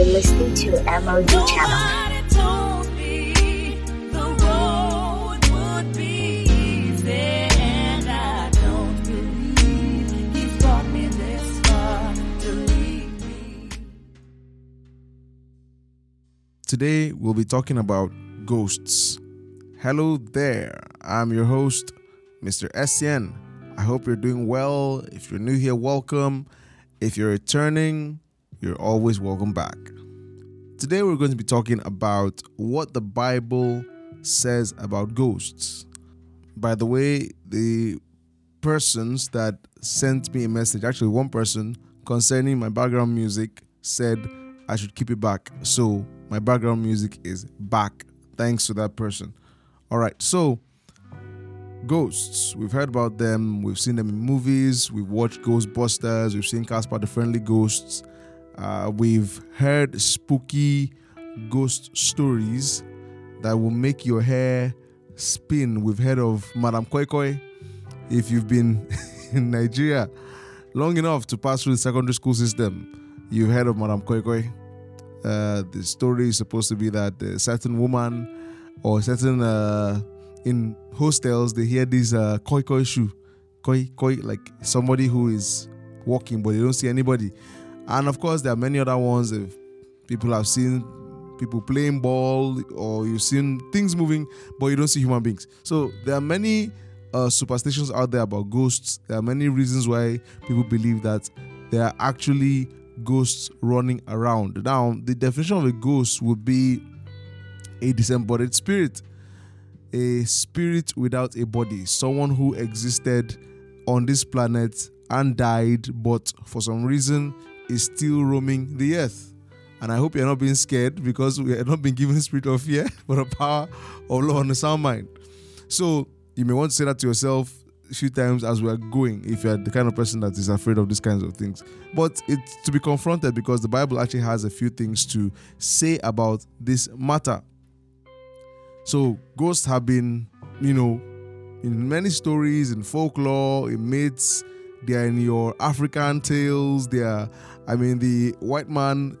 You're listening to MOD Channel. Today, we'll be talking about ghosts. Hello there, I'm your host, Mr. SN. I hope you're doing well. If you're new here, welcome. If you're returning, you're always welcome back. Today, we're going to be talking about what the Bible says about ghosts. By the way, the persons that sent me a message, actually, one person concerning my background music, said I should keep it back. So, my background music is back. Thanks to that person. All right, so ghosts. We've heard about them. We've seen them in movies. We've watched Ghostbusters. We've seen Casper the Friendly Ghosts. Uh, we've heard spooky ghost stories that will make your hair spin. We've heard of Madame Koi Koi. If you've been in Nigeria long enough to pass through the secondary school system, you've heard of Madame Koi Koi. Uh, the story is supposed to be that a certain woman or certain uh, in hostels they hear this uh, koi koi shoe, koi koi like somebody who is walking but they don't see anybody, and of course there are many other ones. If people have seen people playing ball or you've seen things moving but you don't see human beings, so there are many uh, superstitions out there about ghosts. There are many reasons why people believe that there are actually ghosts running around. Now, the definition of a ghost would be a disembodied spirit, a spirit without a body, someone who existed on this planet and died, but for some reason is still roaming the earth. And I hope you're not being scared because we are not being given the spirit of fear, but a power of love and a sound mind. So you may want to say that to yourself a few times as we are going if you're the kind of person that is afraid of these kinds of things. But it's to be confronted because the Bible actually has a few things to say about this matter. So ghosts have been, you know, in many stories, in folklore, in myths, they are in your African tales. They are, I mean, the white man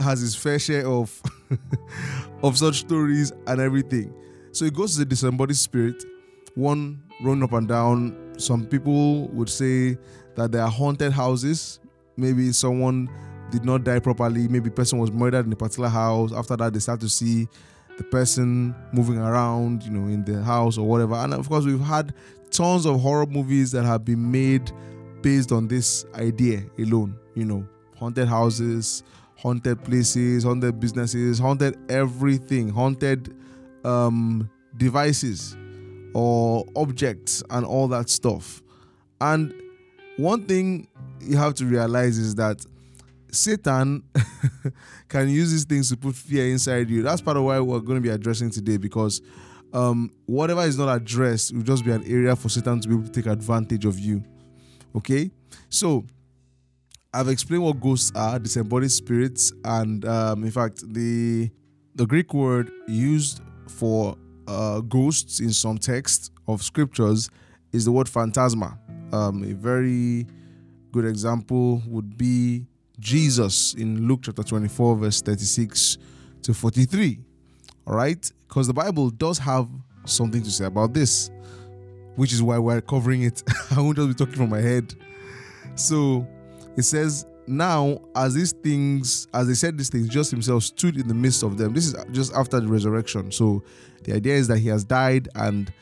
has his fair share of of such stories and everything. So it goes to the disembodied spirit, one running up and down. Some people would say that there are haunted houses. Maybe someone did not die properly. Maybe person was murdered in a particular house. After that, they start to see the person moving around, you know, in the house or whatever. And of course, we've had tons of horror movies that have been made based on this idea alone. You know, haunted houses, haunted places, haunted businesses, haunted everything, haunted um, devices or objects and all that stuff. And one thing you have to realize is that Satan can use these things to put fear inside you. That's part of why we're going to be addressing today because um, whatever is not addressed will just be an area for Satan to be able to take advantage of you. Okay? So, I've explained what ghosts are, disembodied spirits, and um, in fact, the the Greek word used for uh, ghosts in some texts of scriptures is the word phantasma. Um, a very good example would be Jesus in Luke chapter 24, verse 36 to 43. All right? Because the Bible does have something to say about this, which is why we're covering it. I won't Jesus be talking from my head. So it says, Now, as these things, as they said these things, just himself stood in the midst of them. This is just after the resurrection. So the idea is that he has died and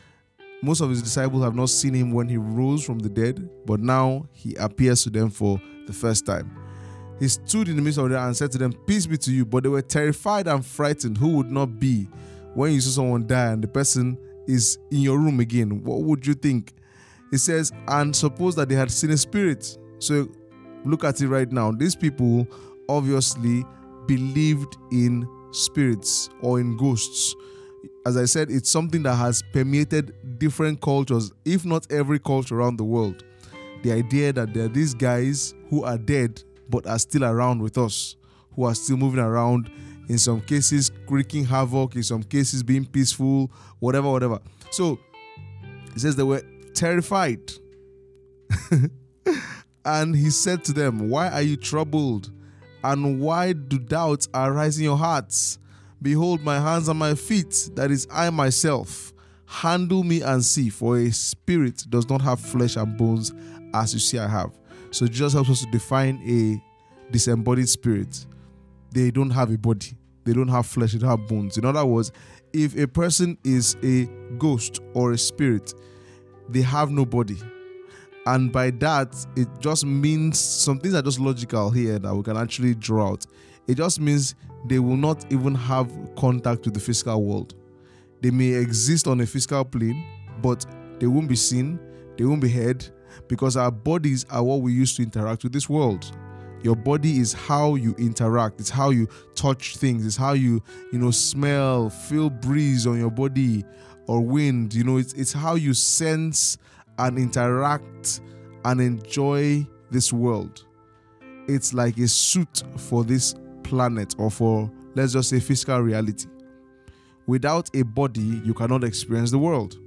most of his disciples have not seen him when he rose from the dead, but now he appears to them for the first time. He stood in the midst of them and said to them, Peace be to you. But they were terrified and frightened. Who would not be when you saw someone die and the person is in your room again? What would you think? It says, And suppose that they had seen a spirit. So look at it right now. These people obviously believed in spirits or in ghosts as I said, it's something that has permeated different cultures, if not every culture around the world. The idea that there are these guys who are dead but are still around with us, who are still moving around, in some cases creaking havoc, in some cases being peaceful, whatever, whatever. So it says they were terrified. and he said to them, Why are you troubled? And why do doubts arise in your hearts? Behold, my hands and my feet, that is I myself. Handle me and see, for a spirit does not have flesh and bones as you see I have. So Jesus helps us to define a disembodied spirit. They don't have a body, they don't have flesh, they have bones. In other words, if a person is a ghost or a spirit, they have no body. And by that, it just means some things are just logical here that we can actually draw out. It just means they will not even have contact with the physical world. They may exist on a physical plane, but they won't be seen, they won't be heard, because our bodies are what we use to interact with this world. Your body is how you interact, it's how you touch things, it's how you, you know, smell, feel breeze on your body or wind. You know, it's, it's how you sense and interact and enjoy this world. It's like a suit for this planet or for, let's just say, physical reality. Without a body, you cannot experience the world.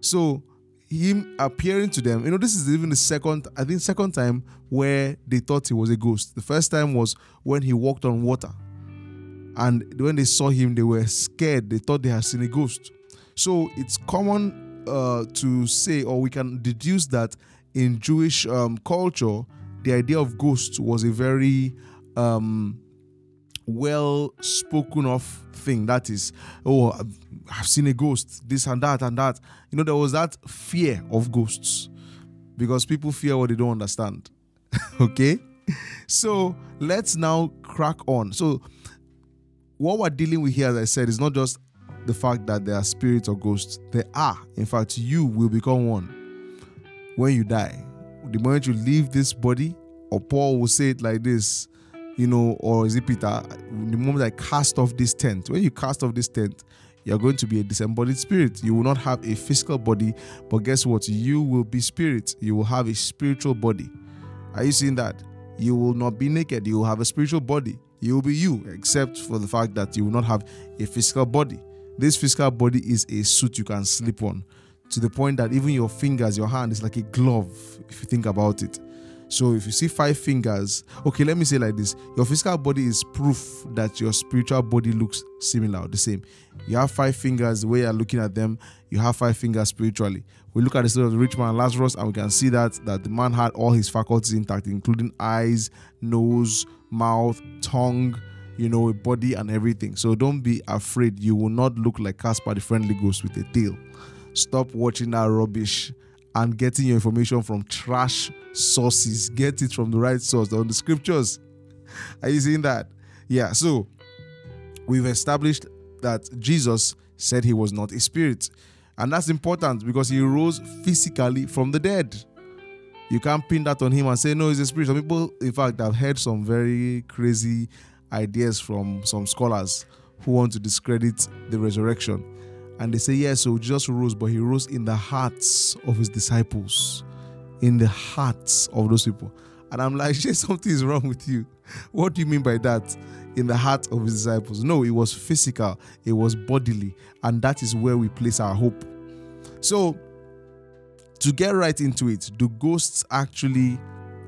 So, him appearing to them, you know, this is even the second, I think, second time where they thought he was a ghost. The first time was when he walked on water. And when they saw him, they were scared. They thought they had seen a ghost. So it's common uh, to say, or we can deduce that in Jewish um, culture, the idea of ghosts was a very um, well spoken of thing. That is, oh, I've seen a ghost, this and that and that. You know, there was that fear of ghosts because people fear what they don't understand. okay? So let's now crack on. So, what we're dealing with here, as I said, is not just the fact that there are spirits or ghosts. There are. In fact, you will become one when you die. The moment you leave this body, or Paul will say it like this, you know, or is it Peter? The moment I cast off this tent, when you cast off this tent, you're going to be a disembodied spirit. You will not have a physical body, but guess what? You will be spirit. You will have a spiritual body. Are you seeing that? You will not be naked. You will have a spiritual body. You will be you, except for the fact that you will not have a physical body. This physical body is a suit you can sleep on to the point that even your fingers, your hand is like a glove, if you think about it. So if you see five fingers, okay, let me say like this your physical body is proof that your spiritual body looks similar, the same. You have five fingers, the way you're looking at them, you have five fingers spiritually. We look at the story of the rich man Lazarus, and we can see that that the man had all his faculties intact, including eyes, nose, mouth, tongue, you know, a body and everything. So don't be afraid. You will not look like Casper the Friendly Ghost with a tail. Stop watching that rubbish and getting your information from trash sources. Get it from the right source, on the scriptures. Are you seeing that? Yeah, so we've established that Jesus said he was not a spirit. And that's important because he rose physically from the dead. You can't pin that on him and say, no, he's a spirit. Some people, in fact, have heard some very crazy ideas from some scholars who want to discredit the resurrection. And they say, yes, so Jesus rose, but he rose in the hearts of his disciples, in the hearts of those people. And I'm like, something is wrong with you. What do you mean by that? In the heart of his disciples. No, it was physical, it was bodily, and that is where we place our hope. So, to get right into it, do ghosts actually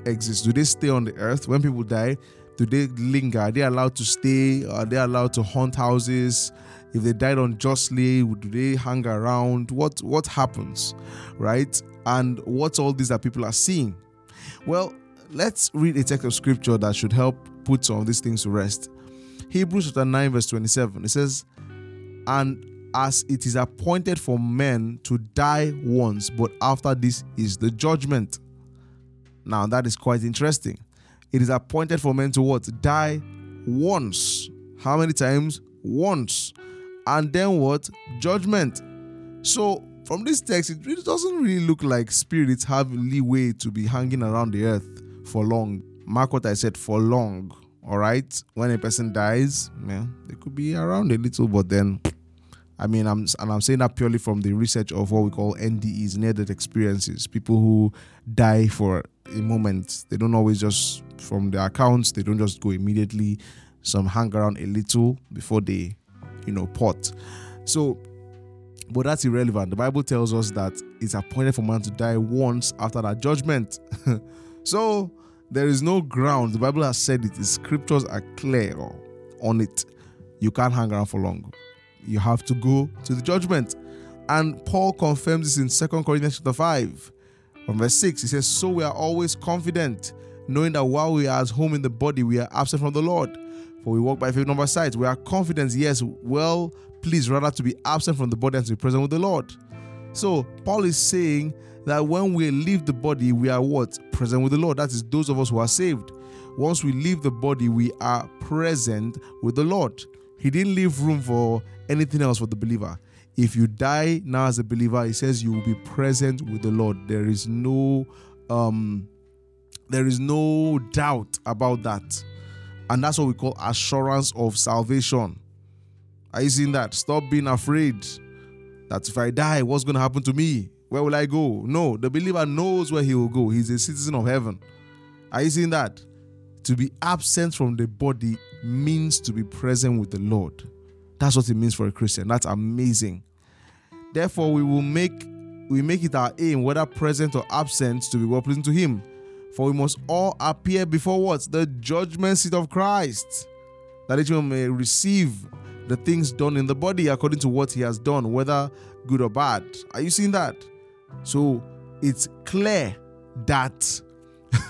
exist? Do they stay on the earth when people die? Do they linger? Are they allowed to stay? Are they allowed to haunt houses? If they died unjustly, do they hang around? What what happens, right? And what's all this that people are seeing? Well, let's read a text of scripture that should help put some of these things to rest. Hebrews chapter 9, verse 27. It says, And as it is appointed for men to die once, but after this is the judgment. Now that is quite interesting. It is appointed for men to what? Die once. How many times? Once. And then what? Judgment. So from this text, it really doesn't really look like spirits have leeway to be hanging around the earth for long. Mark what I said for long. All right. When a person dies, yeah, they could be around a little, but then I mean, I'm and I'm saying that purely from the research of what we call NDEs, near-death experiences. People who die for a moment, they don't always just from their accounts. They don't just go immediately. Some hang around a little before they, you know, pot. So, but that's irrelevant. The Bible tells us that it's appointed for man to die once after that judgment. so, there is no ground. The Bible has said it. The scriptures are clear on it. You can't hang around for long. You have to go to the judgment. And Paul confirms this in 2 Corinthians chapter 5. From verse 6, he says, So we are always confident, knowing that while we are at home in the body, we are absent from the Lord. For we walk by faith, by sight. We are confident, yes, well pleased rather to be absent from the body and to be present with the Lord. So Paul is saying that when we leave the body, we are what? Present with the Lord. That is those of us who are saved. Once we leave the body, we are present with the Lord. He didn't leave room for anything else for the believer. If you die now as a believer, he says you will be present with the Lord. There is no um there is no doubt about that. And that's what we call assurance of salvation. Are you seeing that? Stop being afraid that if I die, what's going to happen to me? Where will I go? No, the believer knows where he will go. He's a citizen of heaven. Are you seeing that? To be absent from the body means to be present with the Lord. That's what it means for a Christian. That's amazing. Therefore, we will make we make it our aim, whether present or absent, to be well pleasing to Him. For we must all appear before what? The judgment seat of Christ, that each one may receive the things done in the body according to what he has done, whether good or bad. Are you seeing that? So it's clear that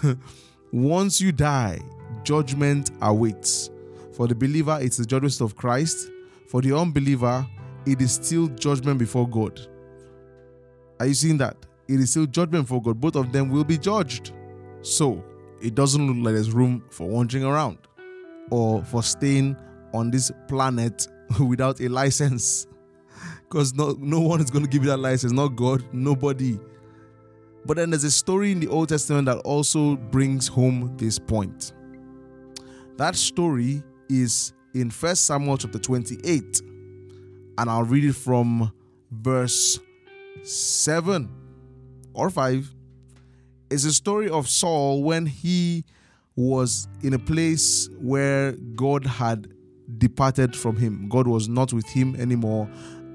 once you die, judgment awaits. For the believer, it's the judgment of Christ. For the unbeliever, it is still judgment before God. Are you seeing that? It is still judgment for God. Both of them will be judged. So it doesn't look like there's room for wandering around or for staying on this planet without a license. Because no, no one is going to give you that license, not God, nobody. But then there's a story in the Old Testament that also brings home this point. That story is in 1 Samuel chapter 28, and I'll read it from verse 7 or 5. It's a story of Saul when he was in a place where God had departed from him. God was not with him anymore.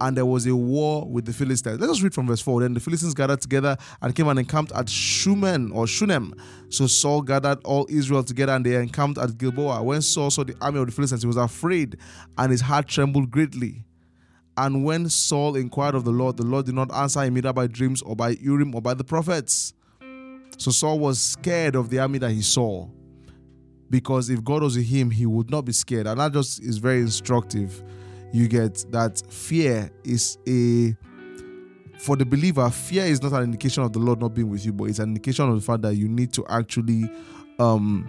And there was a war with the Philistines. Let us read from verse 4. Then the Philistines gathered together and came and encamped at Shumen or Shunem. So Saul gathered all Israel together and they encamped at Gilboa. When Saul saw the army of the Philistines, he was afraid and his heart trembled greatly. And when Saul inquired of the Lord, the Lord did not answer him either by dreams or by Urim or by the prophets. So Saul was scared of the army that he saw because if God was with him, he would not be scared. And that just is very instructive. You get that fear is a for the believer, fear is not an indication of the Lord not being with you, but it's an indication of the fact that you need to actually um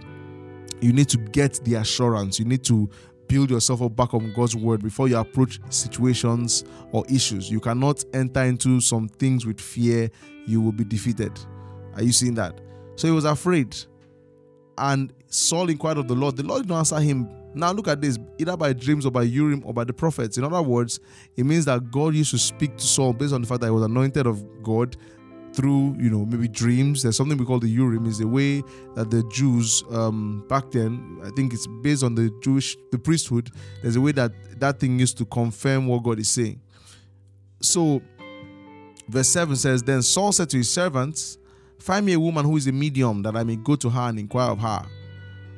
you need to get the assurance. You need to build yourself up back on God's word before you approach situations or issues. You cannot enter into some things with fear, you will be defeated. Are you seeing that? So he was afraid. And Saul inquired of the Lord. The Lord did not answer him. Now look at this, either by dreams or by Urim or by the prophets. In other words, it means that God used to speak to Saul based on the fact that he was anointed of God through, you know, maybe dreams. There's something we call the Urim, is the way that the Jews um, back then, I think it's based on the Jewish, the priesthood. There's a way that that thing used to confirm what God is saying. So, verse 7 says, Then Saul said to his servants, Find me a woman who is a medium that I may go to her and inquire of her.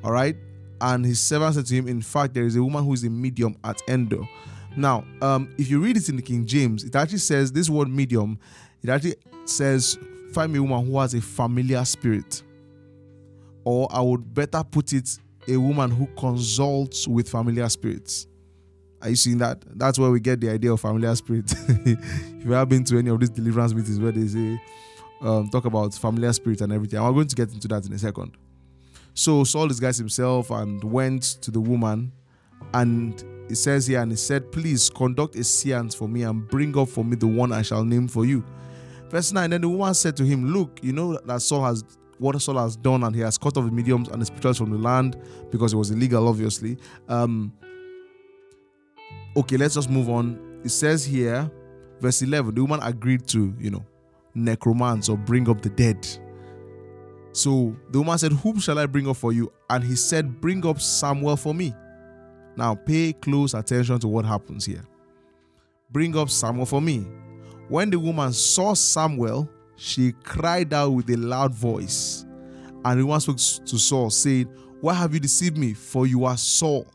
All right. And his servant said to him, In fact, there is a woman who is a medium at Endor. Now, um, if you read it in the King James, it actually says this word medium, it actually says, Find me a woman who has a familiar spirit. Or I would better put it, a woman who consults with familiar spirits. Are you seeing that? That's where we get the idea of familiar spirit. if you have been to any of these deliverance meetings where they say, um, talk about familiar spirit and everything, I'm going to get into that in a second. So Saul disguised himself and went to the woman, and it says here, and he said, Please conduct a seance for me and bring up for me the one I shall name for you. Verse 9 Then the woman said to him, Look, you know that Saul has what Saul has done, and he has cut off the mediums and the spirituals from the land because it was illegal, obviously. Um, okay, let's just move on. It says here, verse 11, the woman agreed to, you know, necromance or bring up the dead. So the woman said, Whom shall I bring up for you? And he said, Bring up Samuel for me. Now pay close attention to what happens here. Bring up Samuel for me. When the woman saw Samuel, she cried out with a loud voice And the woman spoke to Saul, saying, Why have you deceived me? For you are Saul.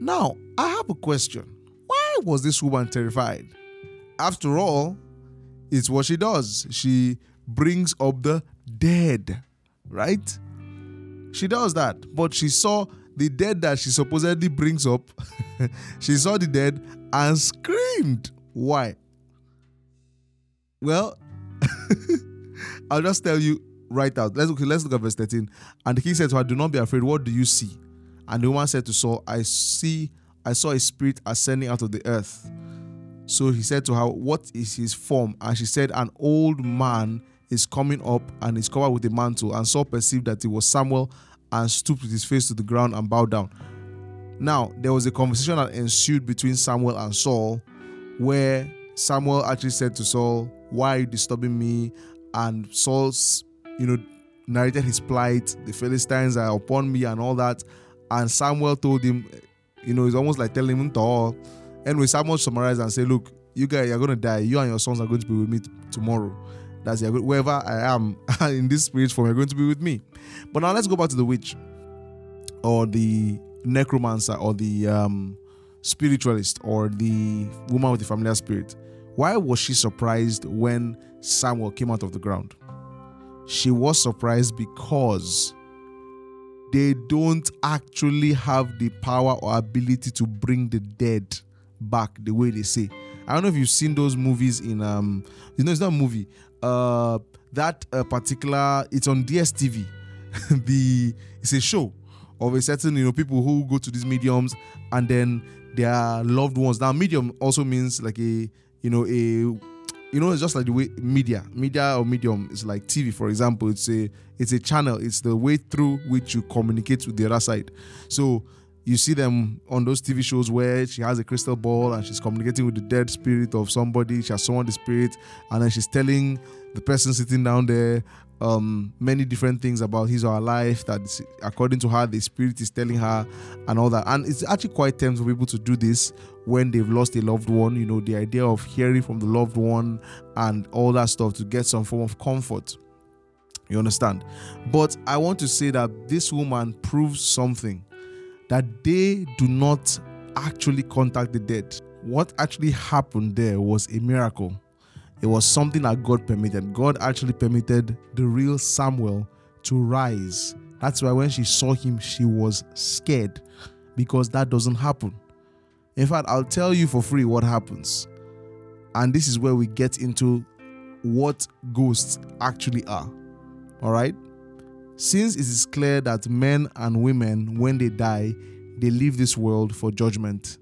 Now, I have a question. Why was this woman terrified? After all, it's what she does. She brings up the dead, right? She does that. But she saw the dead that she supposedly brings up. she saw the dead and screamed. Why? Well, I'll just tell you right out. Let's, okay, let's look at verse 13. And king said to her, Do not be afraid. What do you see? And the woman said to Saul, I see, I saw a spirit ascending out of the earth. So he said to her, What is his form? And she said, An old man is coming up and is covered with a mantle. And Saul perceived that it was Samuel and stooped with his face to the ground and bowed down. Now, there was a conversation that ensued between Samuel and Saul where Samuel actually said to Saul, Why are you disturbing me? And Saul's, you know, narrated his plight. The Philistines are upon me and all that. And Samuel told him, you know, it's almost like telling him to all. Anyway, Samuel summarized and said, Look, you guys are going to die. You and your sons are going to be with me t- tomorrow. That's. Wherever I am in this spirit form, you're going to be with me. But now let's go back to the witch or the necromancer or the um, spiritualist or the woman with the familiar spirit. Why was she surprised when Samuel came out of the ground? She was surprised because they don't actually have the power or ability to bring the dead back the way they say. I don't know if you've seen those movies in um you know it's not a movie. Uh that uh, particular it's on DSTV. the it's a show of a certain you know people who go to these mediums and then their loved ones. Now medium also means like a you know a you know it's just like the way media media or medium is like tv for example it's a it's a channel it's the way through which you communicate with the other side so you see them on those tv shows where she has a crystal ball and she's communicating with the dead spirit of somebody. She has summoned the spirit and then she's telling the person sitting down there um, many different things about his or her life that, according to her the spirit is telling her and all that. And it's actually quite tempting for people to do this when they've lost a loved one you know the idea of hearing from the loved one and all that stuff to get some form of comfort. You understand? But i want to say that this woman proves something that they do not actually contact the dead what actually happened there was a miracle it was something that God permitted. God actually permitted the real Samuel to rise. That's why when she saw him, she was scared because that doesn't happen. In fact, I'll tell you for free what happens. And this is where we get into what ghosts actually are. All right? Since it is clear that men and women, when they die, they leave this world for judgment,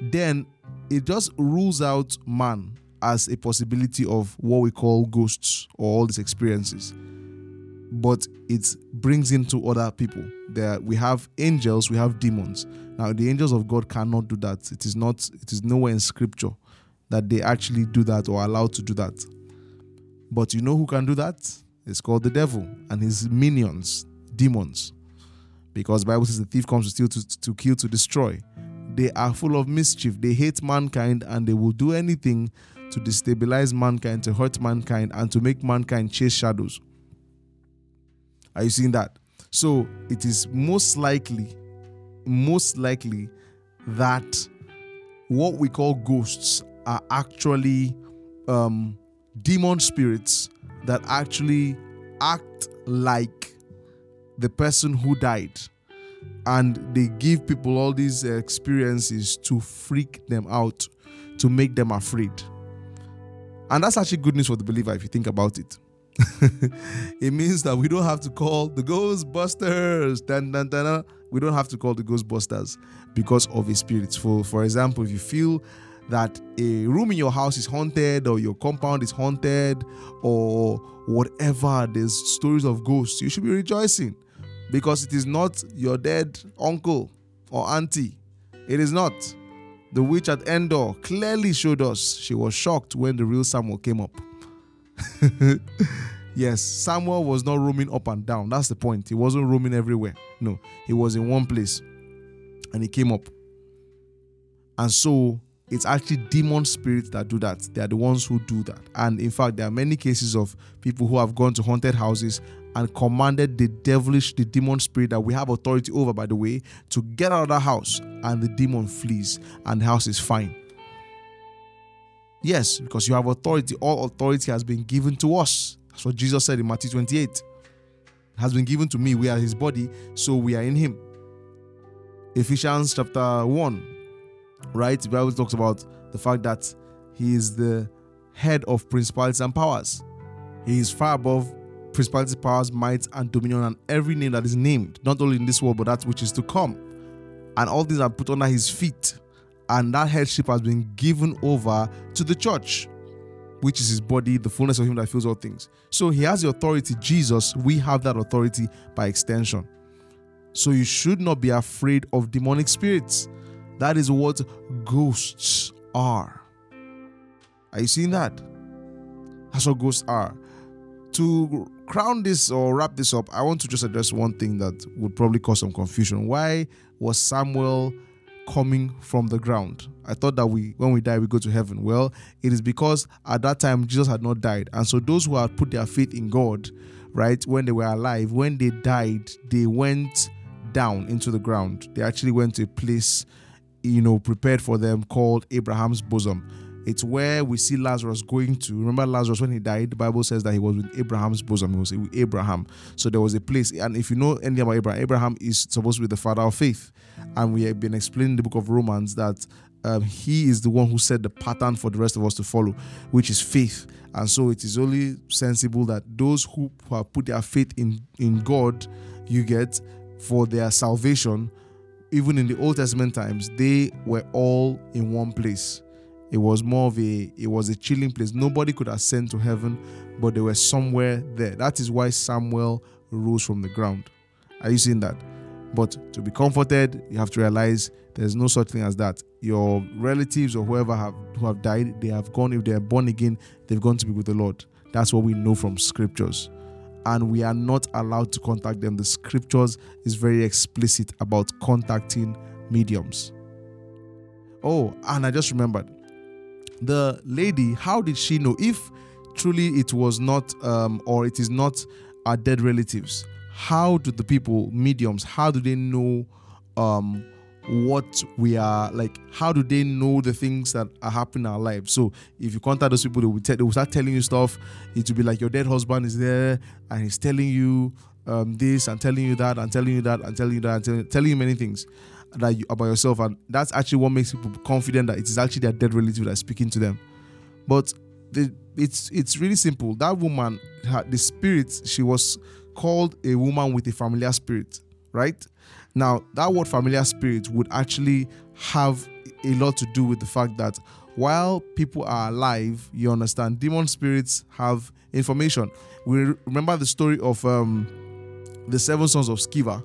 then it just rules out man as a possibility of what we call ghosts or all these experiences. But it brings into other people. There we have angels we have demons. Now the angels of god cannot do that. It is not it is nowhere in scripture that they actually do that or allowed to do that. But you know who can do that it's called the devil and his minions demons because bible says the thief comes to steal to, to kill to destroy they are full of mischief. They hate mankind and they will do anything to destabilize mankind, to hurt mankind, and to make mankind chase shadows. Are you seeing that? So it is most likely, most likely that what we call ghosts are actually um, demon spirits that actually act like the person who died and they give people all these experiences to freak them out, to make them afraid. And that's actually good news for the believer if you think about it. it means that we don't have to call the Ghostbusters. Dun, dun, dun. We don't have to call the Ghostbusters because of a spirit. For, for example, if you feel that a room in your house is haunted or your compound is haunted or whatever, there's stories of ghosts, you should be rejoicing because it is not your dead uncle or auntie. It is not. The witch at Endor clearly showed us she was shocked when the real Samuel came up. yes, Samuel was not roaming up and down. That's the point. He wasn't roaming everywhere. No, he was in one place and he came up. And so it's actually demon spirits that do that. They are the ones who do that. And in fact, there are many cases of people who have gone to haunted houses and commanded the devilish, the demon spirit that we have authority over, by the way, to get out of the house, and the demon flees, and the house is fine. Yes, because you have authority. All authority has been given to us. That's what Jesus said in Matthew 28. It has been given to me. We are his body, so we are in him. Ephesians chapter 1, right? The Bible talks about the fact that he is the head of principalities and powers. He is far above principalities, powers, might, and dominion, and every name that is named, not only in this world, but that which is to come. And all these are put under his feet. And that headship has been given over to the church, which is his body, the fullness of him that fills all things. So he has the authority, Jesus, we have that authority by extension. So you should not be afraid of demonic spirits. That is what ghosts are. Are you seeing that? That's what ghosts are. To crown this or wrap this up, I want to just address one thing that would probably cause some confusion. Why was Samuel coming from the ground? I thought that we, when we die, we go to heaven. Well, it is because at that time Jesus had not died, and so those who had put their faith in God, right, when they were alive, when they died, they went down into the ground. They actually went to a place you know, prepared for them called Abraham's bosom. It's where we see Lazarus going to. Remember Lazarus when he died, the Bible says that he was with Abraham's bosom. He was with Abraham. So there was a place. And if you know anything about Abraham, Abraham is supposed to be the father of faith. And we have been explaining in the book of Romans that um, he is the one who set the pattern for the rest of us to follow, which is faith. And so it is only sensible that those who have put their faith in, in God, you get for their salvation, even in the Old Testament times, they were all in one place. It was more of a it was a chilling place. Nobody could ascend to heaven, but they were somewhere there. That is why Samuel rose from the ground. Are you seeing that? But to be comforted, you have to realize there's no such thing as that. Your relatives or whoever have who have died, they have gone. If they are born again, they've gone to be with the Lord. That's what we know from scriptures and we are not allowed to contact them. The scriptures is very explicit about contacting mediums. Oh, and I just remembered the lady, how did she know if truly it was not um, or it is not our dead relatives? How do the people, mediums, how do they know um, what we are like how do they know the things that are happening in our lives? So if you contact those people they will, te- they will start telling you stuff. It will be like your dead husband is there and he's telling you um, this and telling you that and telling you that and telling you that and telling, telling you many things that you, about yourself. And that's actually what makes people confident that it is actually their dead relative that's speaking to them. But the, it's it's really simple. That woman had the spirit she was called a woman with a familiar spirit right now, that word familiar spirit would actually have a lot to do with the fact that while people are alive, you understand, demon spirits have information. We remember the story of um, the seven sons of Sceva,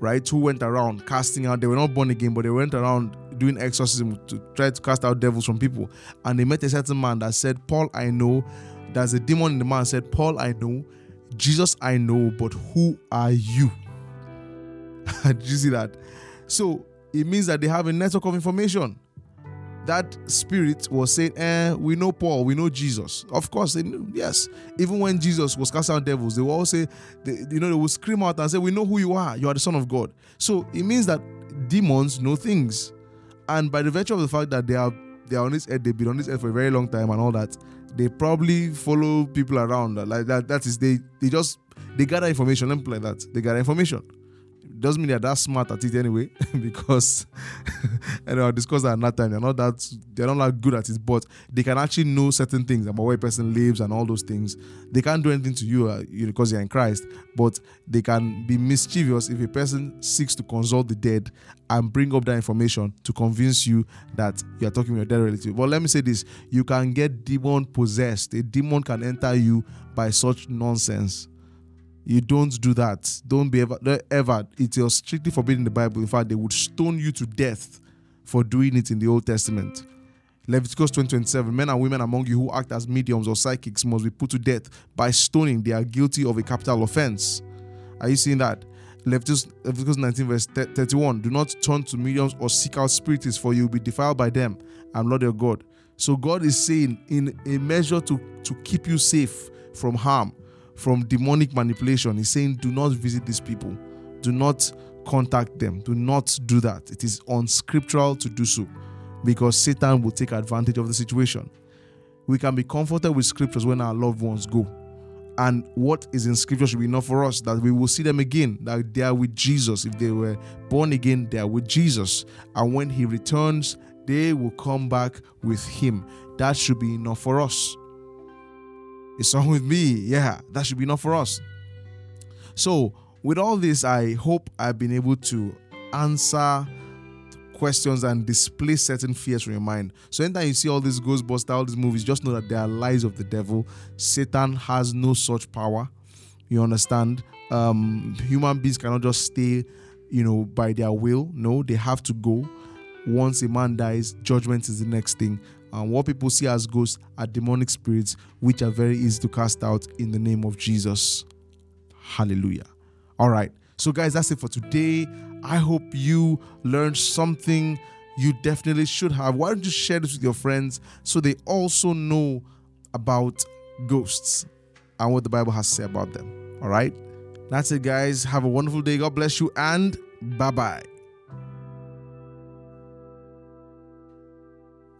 right? Who went around casting out, they were not born again, but they went around doing exorcism to try to cast out devils from people. And they met a certain man that said, Paul, I know. There's a demon in the man said, Paul, I know. Jesus, I know, but who are you? Did you see that? So it means that they have a network of information. That spirit was saying, eh, we know Paul, we know Jesus. Of course, they knew, yes. Even when Jesus was casting out devils, they will all say, they, you know, they will scream out and say, We know who you are. You are the Son of God. So it means that demons know things. And by the virtue of the fact that they are they are on this earth, they've been on this earth for a very long time and all that, they probably follow people around. Like that, that is they they just they gather information, let me like that. They gather information doesn't mean they're that smart at it anyway, because and I'll discuss that another time. They're not that they're not that good at it, but they can actually know certain things about where a person lives and all those things. They can't do anything to you, uh, you because you're in Christ, but they can be mischievous if a person seeks to consult the dead and bring up that information to convince you that you are talking with your dead relative. But let me say this: you can get demon possessed. A demon can enter you by such nonsense you don't do that. Don't be ever, ever. It is strictly forbidden in the Bible. In fact, they would stone you to death for doing it in the Old Testament. Leviticus 20:27 Men and women among you who act as mediums or psychics must be put to death by stoning. They are guilty of a capital offense. Are you seeing that? Leviticus, Leviticus 19, verse 31. Do not turn to mediums or seek out spirits, for you will be defiled by them. I'm Lord your God. So God is saying, in a measure to, to keep you safe from harm, from demonic manipulation, He's saying, do not visit these people. Do not contact them. Do not do that. It is unscriptural to do so because Satan will take advantage of the situation. We can be comforted with scriptures when our loved ones go and what is in scripture should be enough for us that we will see them again that they are with jesus if they were born again they are with jesus and when he returns they will come back with him that should be enough for us it's on with me yeah that should be enough for us so with all this i hope i've been able to answer questions and display certain fears from your mind. So anytime you see all these Ghostbusters, all these movies, just know that they are lies of the devil. Satan has no such power. You understand? Um, human beings cannot just stay, you know, by their will. No, they have to go. Once a man dies, judgment is the next thing. And what people see as ghosts are demonic spirits, which are very easy to cast out in the name of Jesus. Hallelujah. All right. So, guys, that's it for today. I hope you learned something you definitely should have. Why don't you share this with your friends so they also know about ghosts and what the Bible has to say about them? All right. That's it, guys. Have a wonderful day. God bless you and bye bye.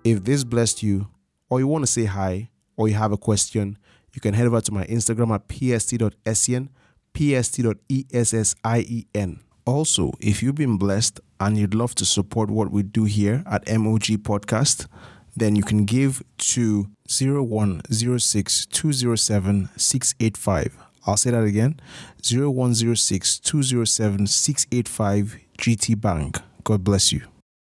If this blessed you, or you want to say hi, or you have a question, you can head over to my Instagram at pst.sien pst.essien. Also, if you've been blessed and you'd love to support what we do here at MOG Podcast, then you can give to 0106 207 685. I'll say that again 0106 207 685 GT Bank. God bless you.